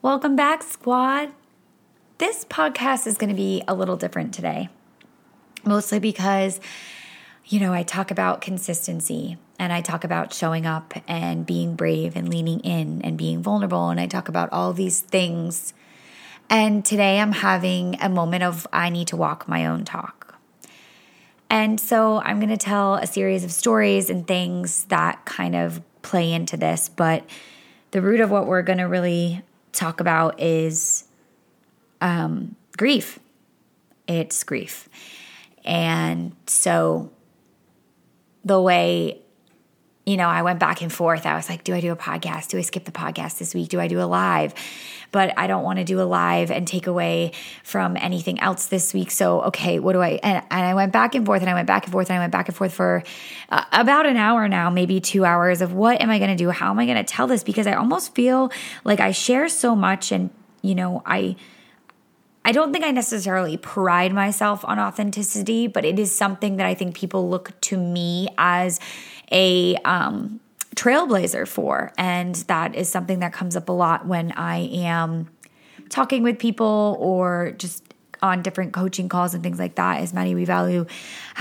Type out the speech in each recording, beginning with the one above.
Welcome back, squad. This podcast is going to be a little different today, mostly because, you know, I talk about consistency and I talk about showing up and being brave and leaning in and being vulnerable. And I talk about all these things. And today I'm having a moment of I need to walk my own talk. And so I'm going to tell a series of stories and things that kind of play into this. But the root of what we're going to really talk about is um, grief. It's grief. And so the way you know, I went back and forth. I was like, do I do a podcast? Do I skip the podcast this week? Do I do a live? But I don't want to do a live and take away from anything else this week. So, okay, what do I? And, and I went back and forth and I went back and forth and I went back and forth for uh, about an hour now, maybe two hours of what am I going to do? How am I going to tell this? Because I almost feel like I share so much and, you know, I. I don't think I necessarily pride myself on authenticity, but it is something that I think people look to me as a um, trailblazer for. And that is something that comes up a lot when I am talking with people or just on different coaching calls and things like that is Maddie, we value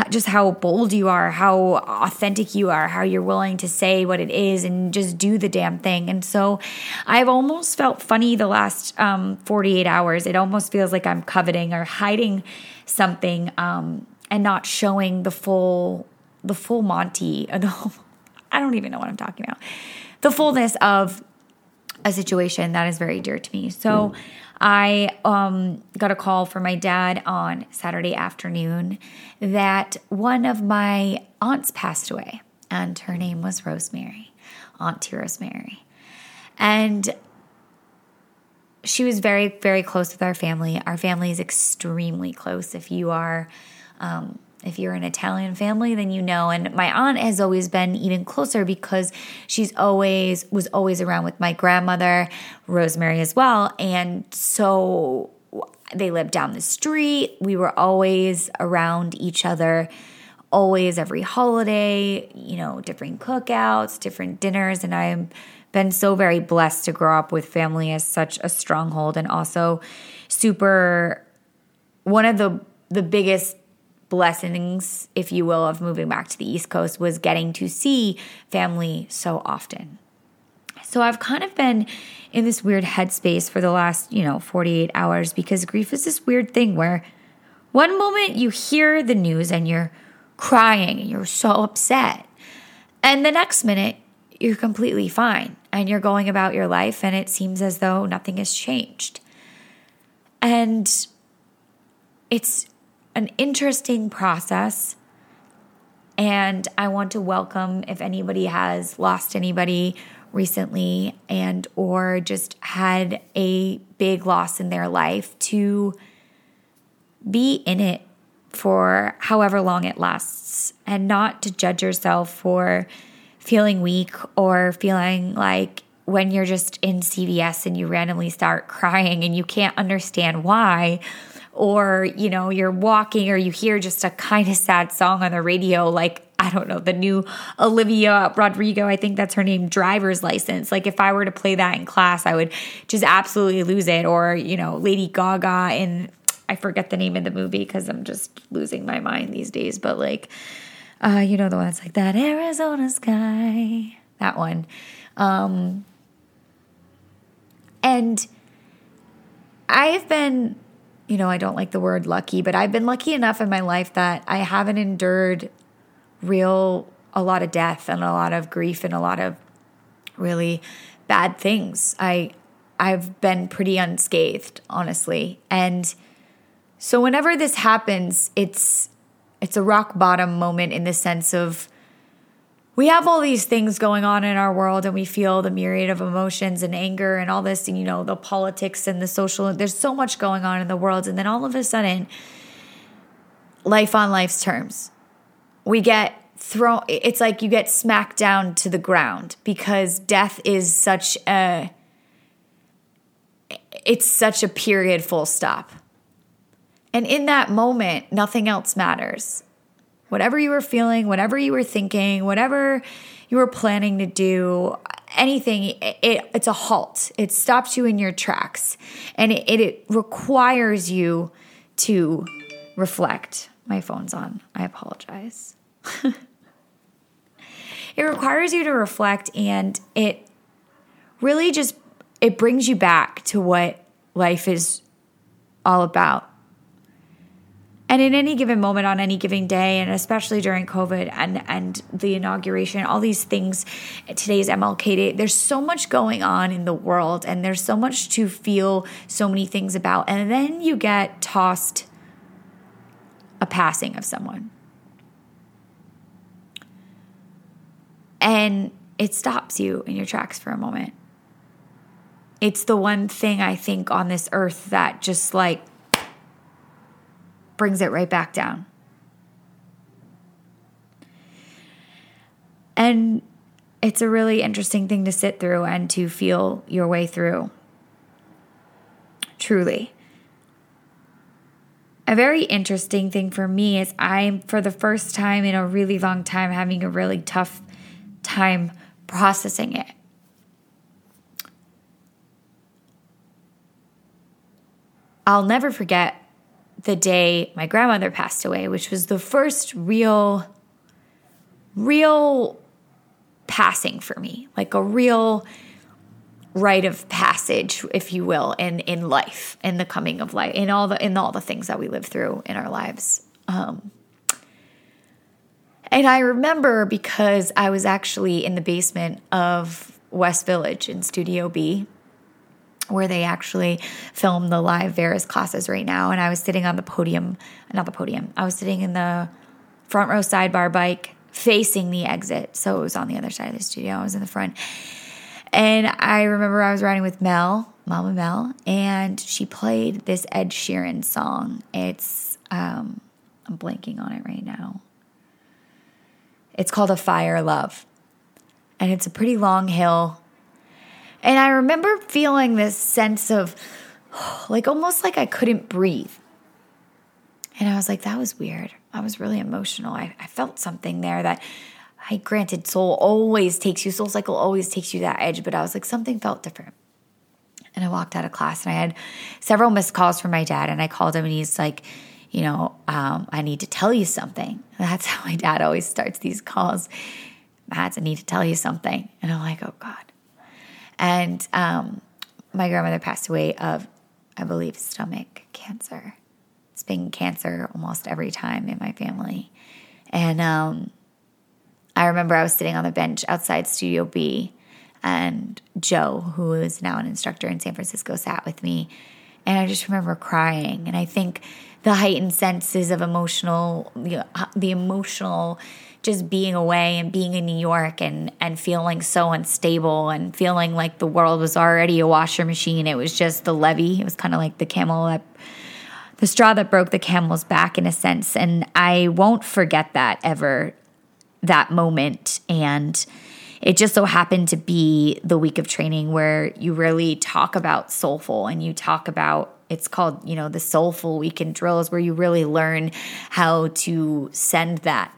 just how bold you are, how authentic you are, how you're willing to say what it is and just do the damn thing. And so I've almost felt funny the last um, 48 hours. It almost feels like I'm coveting or hiding something um, and not showing the full the full Monty, I don't even know what I'm talking about. The fullness of a situation that is very dear to me. So I um, got a call from my dad on Saturday afternoon that one of my aunts passed away, and her name was Rosemary, Auntie Rosemary. And she was very, very close with our family. Our family is extremely close. If you are um, if you're an Italian family, then you know. And my aunt has always been even closer because she's always was always around with my grandmother, Rosemary as well. And so they lived down the street. We were always around each other, always every holiday, you know, different cookouts, different dinners. And I've been so very blessed to grow up with family as such a stronghold and also super one of the the biggest blessings, if you will, of moving back to the East Coast was getting to see family so often. So I've kind of been in this weird headspace for the last, you know, 48 hours because grief is this weird thing where one moment you hear the news and you're crying and you're so upset. And the next minute you're completely fine and you're going about your life and it seems as though nothing has changed. And it's an interesting process. And I want to welcome if anybody has lost anybody recently and or just had a big loss in their life to be in it for however long it lasts and not to judge yourself for feeling weak or feeling like when you're just in CVS and you randomly start crying and you can't understand why or you know you're walking or you hear just a kind of sad song on the radio like I don't know, the new Olivia Rodrigo, I think that's her name, driver's license. Like if I were to play that in class, I would just absolutely lose it. Or, you know, Lady Gaga in I forget the name of the movie because I'm just losing my mind these days. But like, uh, you know, the one that's like that Arizona sky, that one. Um, and I've been you know, I don't like the word lucky, but I've been lucky enough in my life that I haven't endured real, a lot of death and a lot of grief and a lot of really bad things. I, I've been pretty unscathed, honestly. And so whenever this happens, it's, it's a rock bottom moment in the sense of, we have all these things going on in our world and we feel the myriad of emotions and anger and all this, and, you know, the politics and the social, there's so much going on in the world. And then all of a sudden, life on life's terms, we get thrown, it's like you get smacked down to the ground because death is such a, it's such a period full stop. And in that moment, nothing else matters whatever you were feeling, whatever you were thinking, whatever you were planning to do, anything, it, it, it's a halt. It stops you in your tracks, and it, it, requires you to reflect. My phone's on. I apologize. it requires you to reflect, and it really just it brings you back to what life is all about. And in any given moment on any given day, and especially during COVID and, and the inauguration, all these things, today's MLK Day, there's so much going on in the world and there's so much to feel so many things about. And then you get tossed a passing of someone. And it stops you in your tracks for a moment. It's the one thing I think on this earth that just like brings it right back down. And it's a really interesting thing to sit through and to feel your way through. Truly. A very interesting thing for me is I'm, for the first time in a really long time, having a really tough time processing it. I'll never forget the day my grandmother passed away, which was the first real, real passing for me, like a real rite of passage, if you will, in in life, in the coming of life, in all the in all the things that we live through in our lives. Um, and I remember because I was actually in the basement of West Village in Studio B where they actually film the live Variis classes right now. And I was sitting on the podium, not the podium, I was sitting in the front row sidebar bike facing the exit. So it was on the other side of the studio. I was in the front. And I remember I was riding with Mel, Mama Mel, and she played this Ed Sheeran song. It's, um, I'm blanking on it right now. It's called Afire Love. And it's a pretty long hill and I remember feeling this sense of like almost like I couldn't breathe. And I was like, that was weird. I was really emotional. I, I felt something there that I granted soul always takes you, soul cycle always takes you that edge, but I was like, something felt different. And I walked out of class and I had several missed calls from my dad. And I called him and he's like, you know, um, I need to tell you something. that's how my dad always starts these calls. Mads, I need to tell you something. And I'm like, oh God. And um, my grandmother passed away of, I believe, stomach cancer. It's been cancer almost every time in my family. And um, I remember I was sitting on the bench outside Studio B, and Joe, who is now an instructor in San Francisco, sat with me. And I just remember crying. And I think the heightened senses of emotional, the, the emotional just being away and being in New York and and feeling so unstable and feeling like the world was already a washer machine. It was just the levee. It was kind of like the camel that the straw that broke the camel's back in a sense. And I won't forget that ever that moment and it just so happened to be the week of training where you really talk about soulful and you talk about it's called you know the soulful weekend drills where you really learn how to send that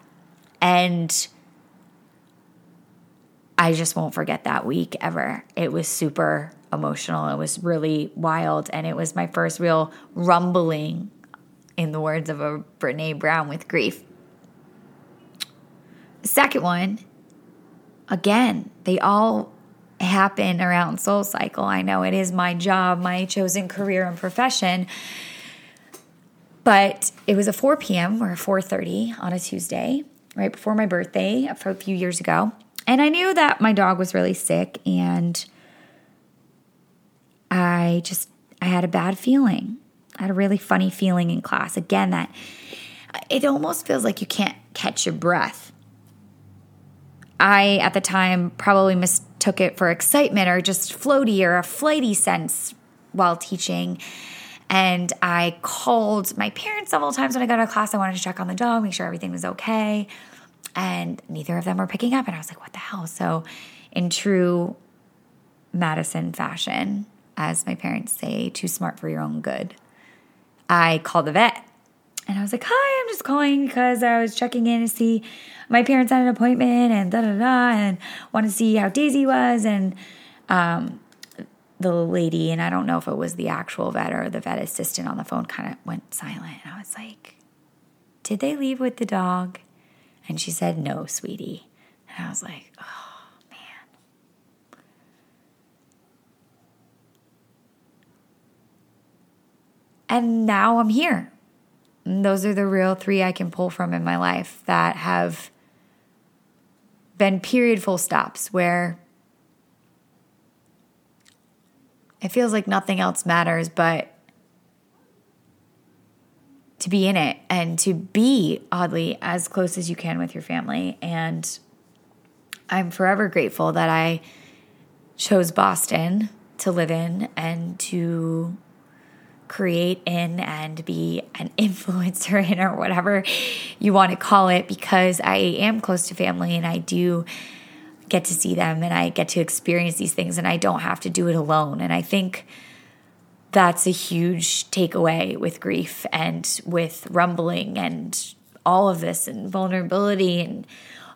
and I just won't forget that week ever. It was super emotional. It was really wild. And it was my first real rumbling, in the words of a Brene Brown, with grief. Second one, again, they all happen around Soul Cycle. I know it is my job, my chosen career and profession. But it was a 4 p.m. or 4:30 on a Tuesday, right before my birthday a few years ago. And I knew that my dog was really sick and I just I had a bad feeling. I had a really funny feeling in class. Again, that it almost feels like you can't catch your breath. I at the time probably mistook it for excitement or just floaty or a flighty sense while teaching. And I called my parents several times when I got out of class. I wanted to check on the dog, make sure everything was okay. And neither of them were picking up. And I was like, what the hell? So, in true Madison fashion, as my parents say, too smart for your own good, I called the vet. And I was like, Hi, I'm just calling because I was checking in to see my parents had an appointment and da da da and want to see how Daisy was and um the lady and I don't know if it was the actual vet or the vet assistant on the phone kind of went silent and I was like, Did they leave with the dog? And she said, No, sweetie. And I was like, Oh man. And now I'm here. Those are the real three I can pull from in my life that have been period full stops where it feels like nothing else matters but to be in it and to be oddly as close as you can with your family. And I'm forever grateful that I chose Boston to live in and to create in and be an influencer in or whatever you want to call it because I am close to family and I do get to see them and I get to experience these things and I don't have to do it alone. And I think that's a huge takeaway with grief and with rumbling and all of this and vulnerability and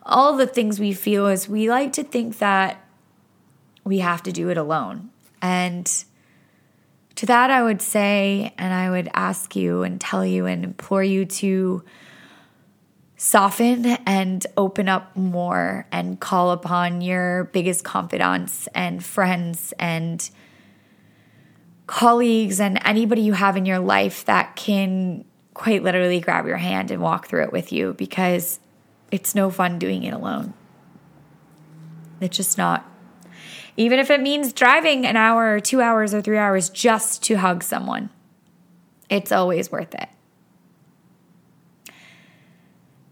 all the things we feel is we like to think that we have to do it alone. And to that, I would say, and I would ask you and tell you and implore you to soften and open up more and call upon your biggest confidants and friends and colleagues and anybody you have in your life that can quite literally grab your hand and walk through it with you because it's no fun doing it alone. It's just not. Even if it means driving an hour or two hours or three hours just to hug someone, it's always worth it.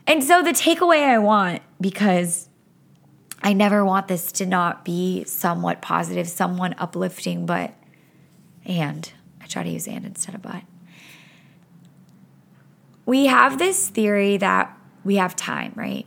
And so, the takeaway I want, because I never want this to not be somewhat positive, somewhat uplifting, but and. I try to use and instead of but. We have this theory that we have time, right?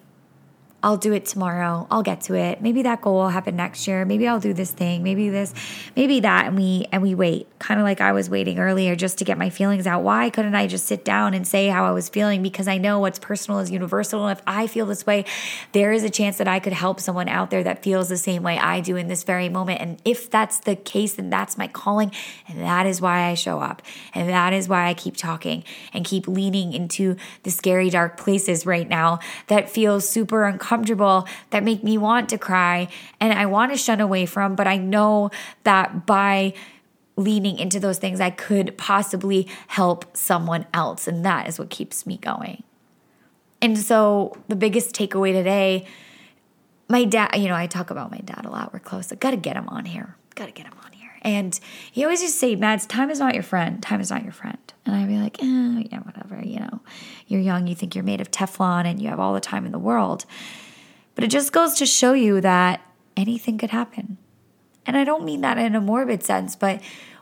I'll do it tomorrow. I'll get to it. Maybe that goal will happen next year. Maybe I'll do this thing. Maybe this, maybe that. And we and we wait. Kind of like I was waiting earlier just to get my feelings out. Why couldn't I just sit down and say how I was feeling? Because I know what's personal is universal. And if I feel this way, there is a chance that I could help someone out there that feels the same way I do in this very moment. And if that's the case, then that's my calling. And that is why I show up. And that is why I keep talking and keep leaning into the scary, dark places right now that feel super uncomfortable uncomfortable that make me want to cry and I want to shun away from, but I know that by leaning into those things, I could possibly help someone else. And that is what keeps me going. And so, the biggest takeaway today, my dad, you know, I talk about my dad a lot. We're close. I got to get him on here. Got to get him on here. And he always used to say, Mads, time is not your friend. Time is not your friend. And I'd be like, eh, yeah, whatever. You know, you're young. You think you're made of Teflon and you have all the time in the world. But it just goes to show you that anything could happen. And I don't mean that in a morbid sense, but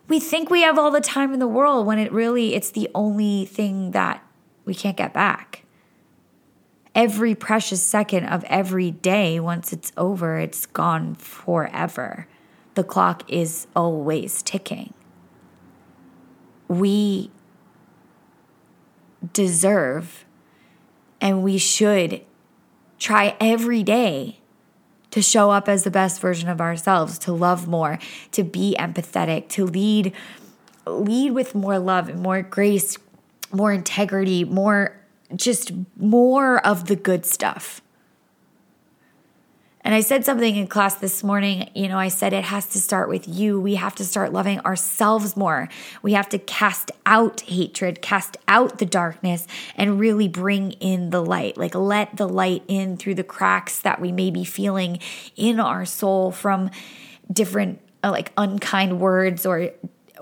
we think we have all the time in the world when it really it's the only thing that we can't get back. Every precious second of every day once it's over, it's gone forever. The clock is always ticking. We deserve and we should try every day to show up as the best version of ourselves, to love more, to be empathetic, to lead lead with more love and more grace, more integrity, more just more of the good stuff. And I said something in class this morning. You know, I said it has to start with you. We have to start loving ourselves more. We have to cast out hatred, cast out the darkness, and really bring in the light. Like let the light in through the cracks that we may be feeling in our soul from different, uh, like unkind words or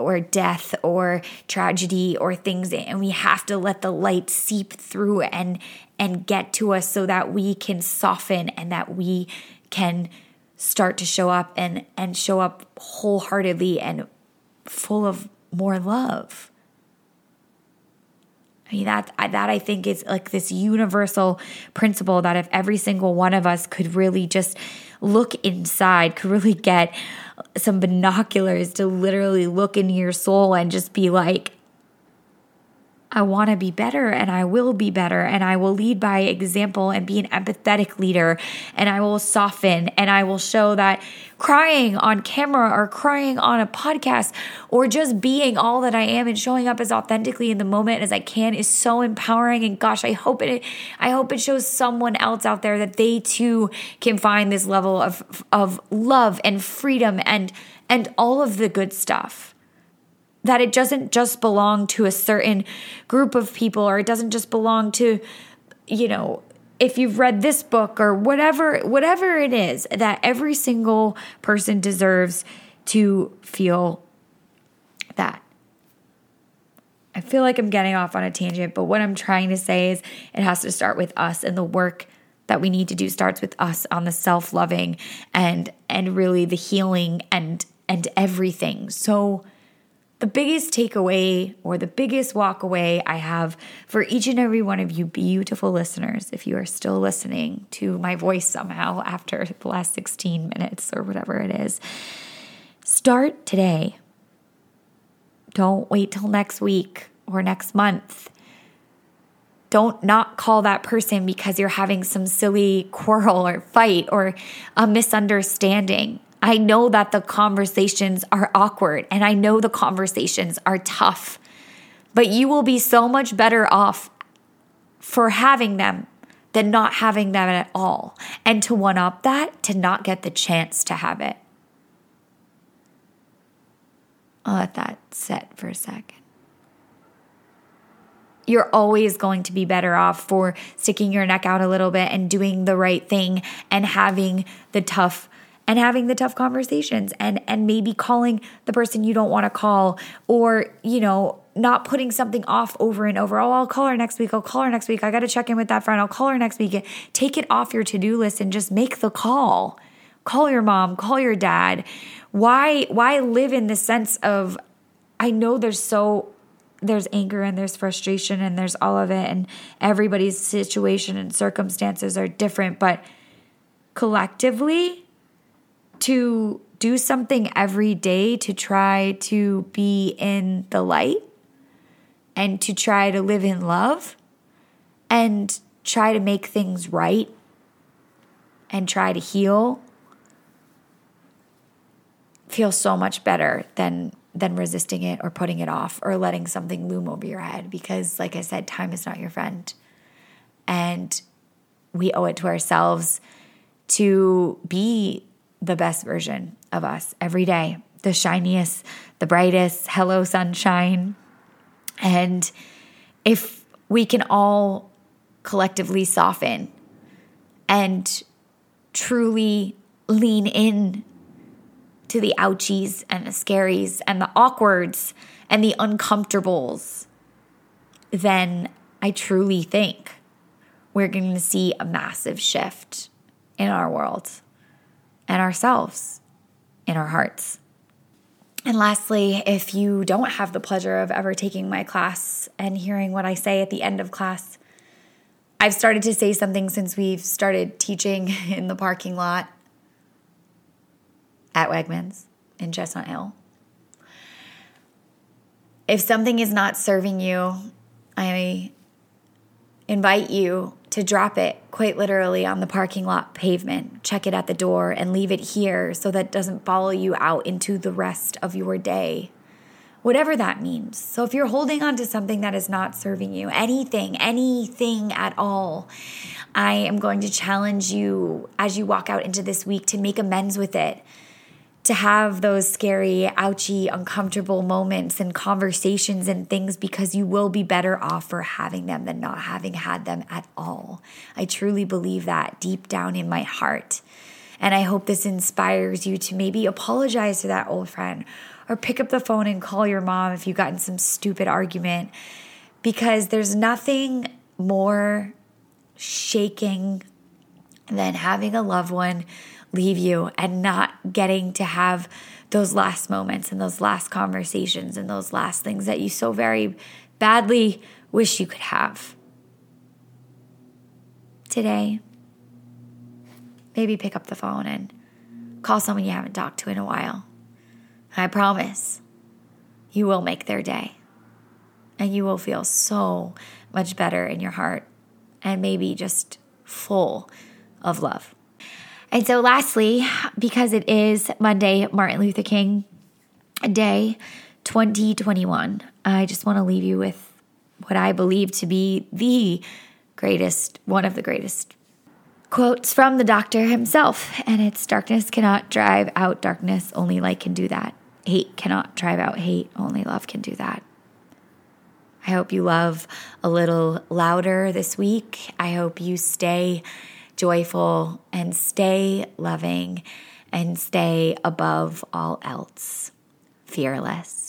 or death or tragedy or things and we have to let the light seep through and and get to us so that we can soften and that we can start to show up and and show up wholeheartedly and full of more love. I mean that that I think is like this universal principle that if every single one of us could really just look inside, could really get some binoculars to literally look into your soul and just be like I want to be better and I will be better and I will lead by example and be an empathetic leader and I will soften and I will show that crying on camera or crying on a podcast or just being all that I am and showing up as authentically in the moment as I can is so empowering and gosh I hope it I hope it shows someone else out there that they too can find this level of of love and freedom and and all of the good stuff that it doesn't just belong to a certain group of people or it doesn't just belong to you know if you've read this book or whatever whatever it is that every single person deserves to feel that I feel like I'm getting off on a tangent, but what I'm trying to say is it has to start with us and the work that we need to do starts with us on the self-loving and and really the healing and and everything. So the biggest takeaway or the biggest walk away I have for each and every one of you beautiful listeners, if you are still listening to my voice somehow after the last 16 minutes or whatever it is, start today. Don't wait till next week or next month. Don't not call that person because you're having some silly quarrel or fight or a misunderstanding. I know that the conversations are awkward and I know the conversations are tough, but you will be so much better off for having them than not having them at all. And to one up that, to not get the chance to have it. I'll let that set for a second. You're always going to be better off for sticking your neck out a little bit and doing the right thing and having the tough and having the tough conversations and and maybe calling the person you don't want to call or you know not putting something off over and over. Oh i'll call her next week i'll call her next week i got to check in with that friend i'll call her next week. Take it off your to-do list and just make the call. Call your mom call your dad. Why why live in the sense of i know there's so there's anger and there's frustration and there's all of it and everybody's situation and circumstances are different but collectively to do something every day to try to be in the light and to try to live in love and try to make things right and try to heal feels so much better than than resisting it or putting it off or letting something loom over your head because like I said time is not your friend. And we owe it to ourselves to be the best version of us every day, the shiniest, the brightest, hello, sunshine. And if we can all collectively soften and truly lean in to the ouchies and the scaries and the awkwards and the uncomfortables, then I truly think we're going to see a massive shift in our world and ourselves in our hearts. And lastly, if you don't have the pleasure of ever taking my class and hearing what I say at the end of class, I've started to say something since we've started teaching in the parking lot at Wegmans in Chestnut Hill. If something is not serving you, I invite you to drop it quite literally on the parking lot pavement, check it at the door, and leave it here so that doesn't follow you out into the rest of your day. Whatever that means. So, if you're holding on to something that is not serving you, anything, anything at all, I am going to challenge you as you walk out into this week to make amends with it to have those scary, ouchy, uncomfortable moments and conversations and things because you will be better off for having them than not having had them at all. I truly believe that deep down in my heart. And I hope this inspires you to maybe apologize to that old friend or pick up the phone and call your mom if you got in some stupid argument because there's nothing more shaking than having a loved one leave you and not getting to have those last moments and those last conversations and those last things that you so very badly wish you could have. Today, maybe pick up the phone and call someone you haven't talked to in a while. I promise you will make their day. and you will feel so much better in your heart and maybe just full of love. And so, lastly, because it is Monday, Martin Luther King Day 2021, I just want to leave you with what I believe to be the greatest, one of the greatest quotes from the doctor himself. And it's darkness cannot drive out darkness, only light can do that. Hate cannot drive out hate, only love can do that. I hope you love a little louder this week. I hope you stay joyful and stay loving and stay above all else fearless.